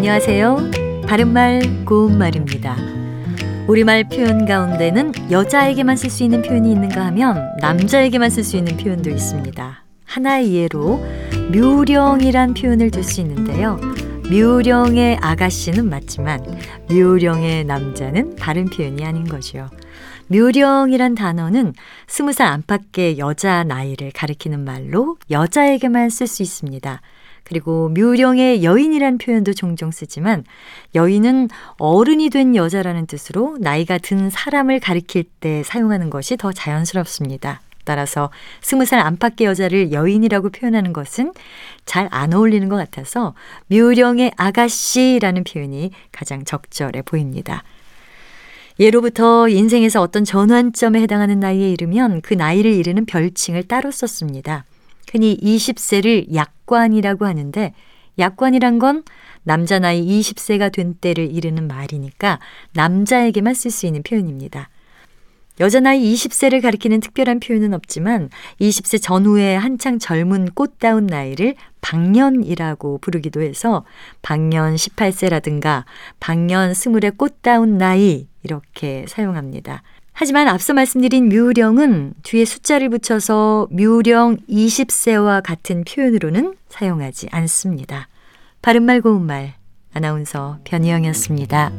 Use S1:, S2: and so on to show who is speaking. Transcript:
S1: 안녕하세요. 바른말 고운말입니다. 우리말 표현 가운데는 여자에게만 쓸 수 있는 표현이 있는가 하면 남자에게만 쓸 수 있는 표현도 있습니다. 하나의 예로 묘령이란 표현을 들 수 있는데요. 묘령의 아가씨는 맞지만 묘령의 남자는 다른 표현이 아닌 거죠. 묘령이란 단어는 스무 살 안팎의 여자 나이를 가리키는 말로 여자에게만 쓸 수 있습니다. 그리고 묘령의 여인이란 표현도 종종 쓰지만 여인은 어른이 된 여자라는 뜻으로 나이가 든 사람을 가리킬 때 사용하는 것이 더 자연스럽습니다. 따라서 스무 살 안팎의 여자를 여인이라고 표현하는 것은 잘 안 어울리는 것 같아서 묘령의 아가씨라는 표현이 가장 적절해 보입니다. 예로부터 인생에서 어떤 전환점에 해당하는 나이에 이르면 그 나이를 이르는 별칭을 따로 썼습니다. 흔히 20세를 약관이라고 하는데 약관이란 건 남자 나이 20세가 된 때를 이르는 말이니까 남자에게만 쓸 수 있는 표현입니다. 여자 나이 20세를 가리키는 특별한 표현은 없지만 20세 전후에 한창 젊은 꽃다운 나이를 방년이라고 부르기도 해서 방년 18세라든가 방년 20의 꽃다운 나이 이렇게 사용합니다. 하지만 앞서 말씀드린 묘령은 뒤에 숫자를 붙여서 묘령 20세와 같은 표현으로는 사용하지 않습니다. 바른말 고운말 아나운서 변희영이었습니다.